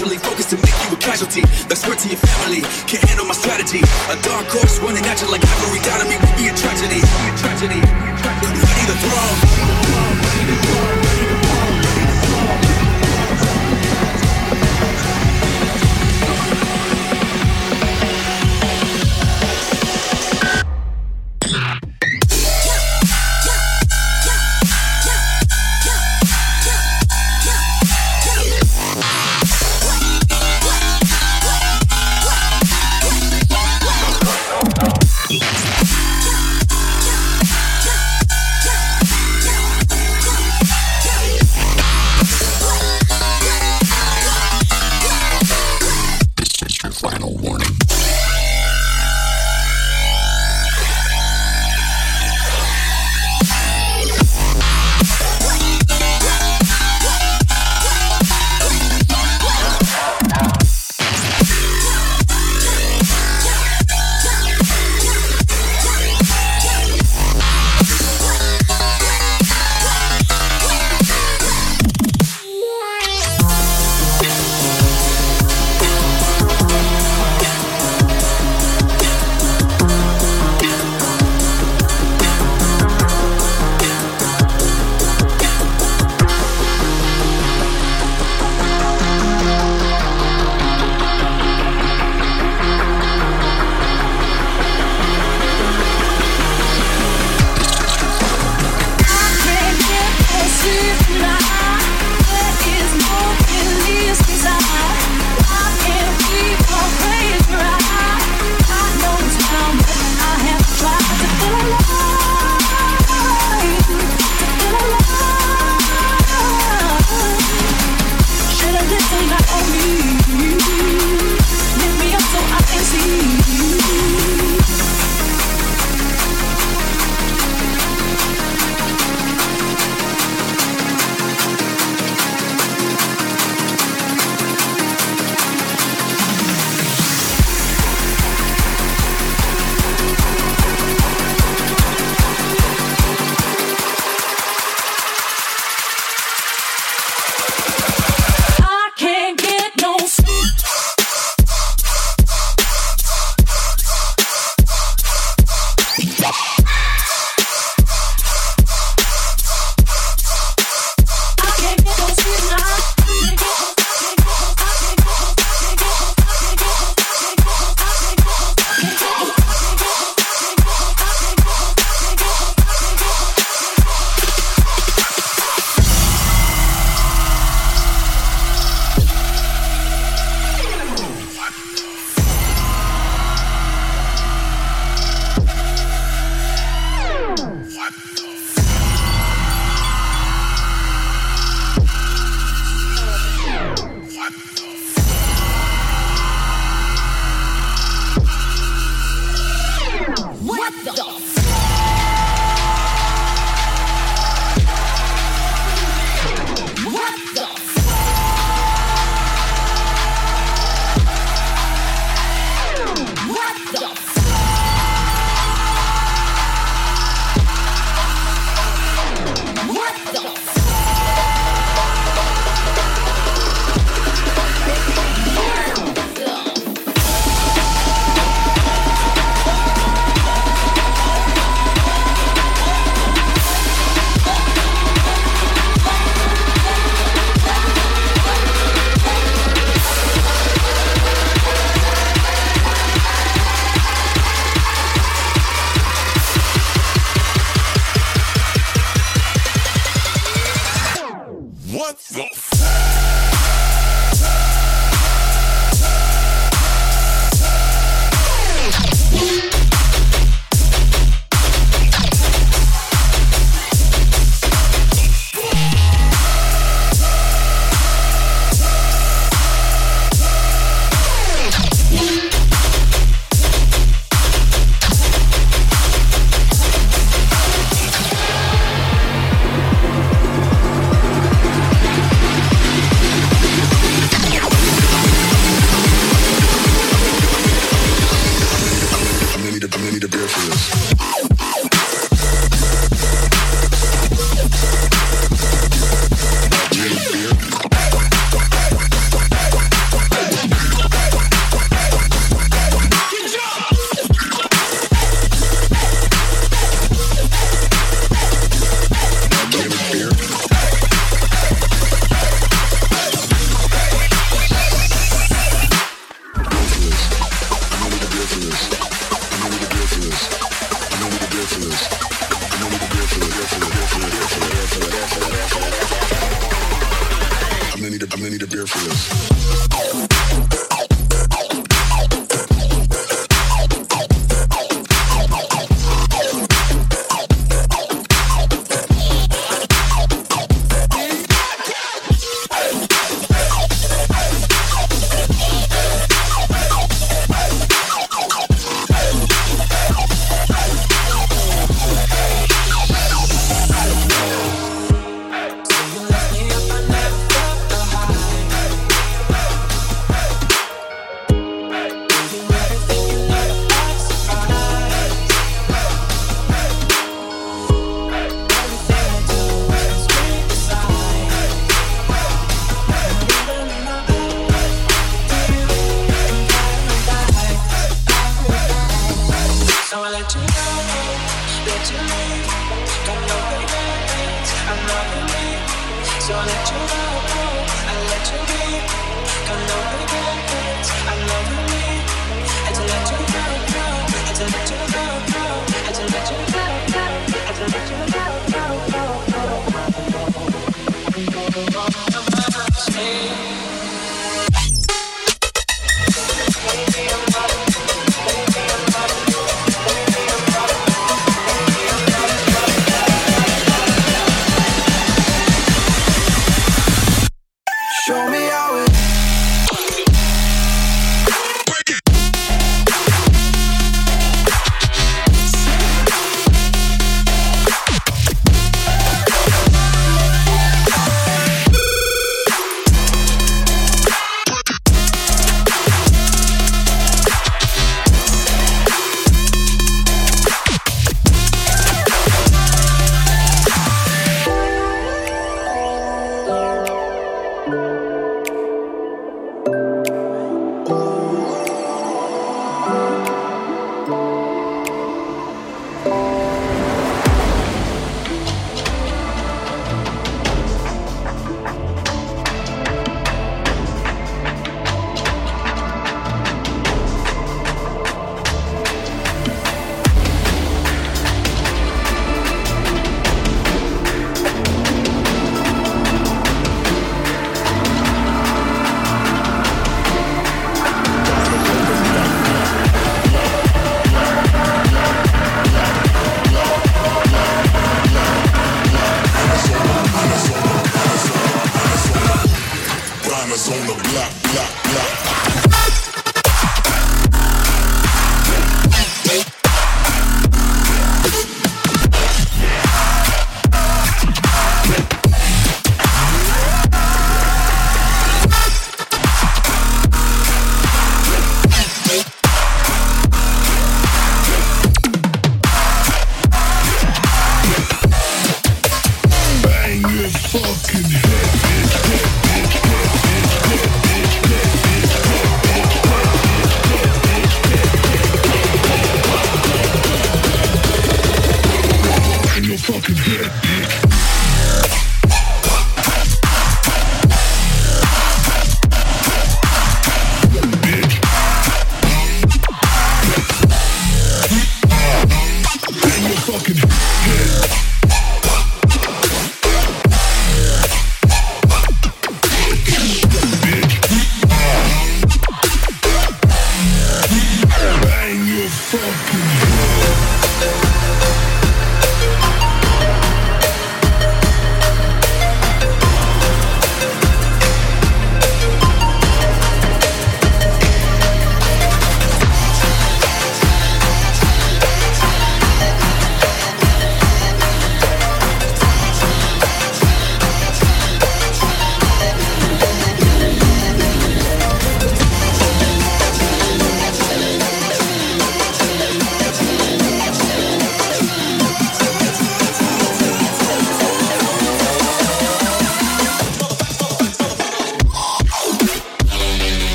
naturally focused to make you a casualty. That's word to your family. Can't handle my strategy. A dark horse running at you like cavalry Dynamite.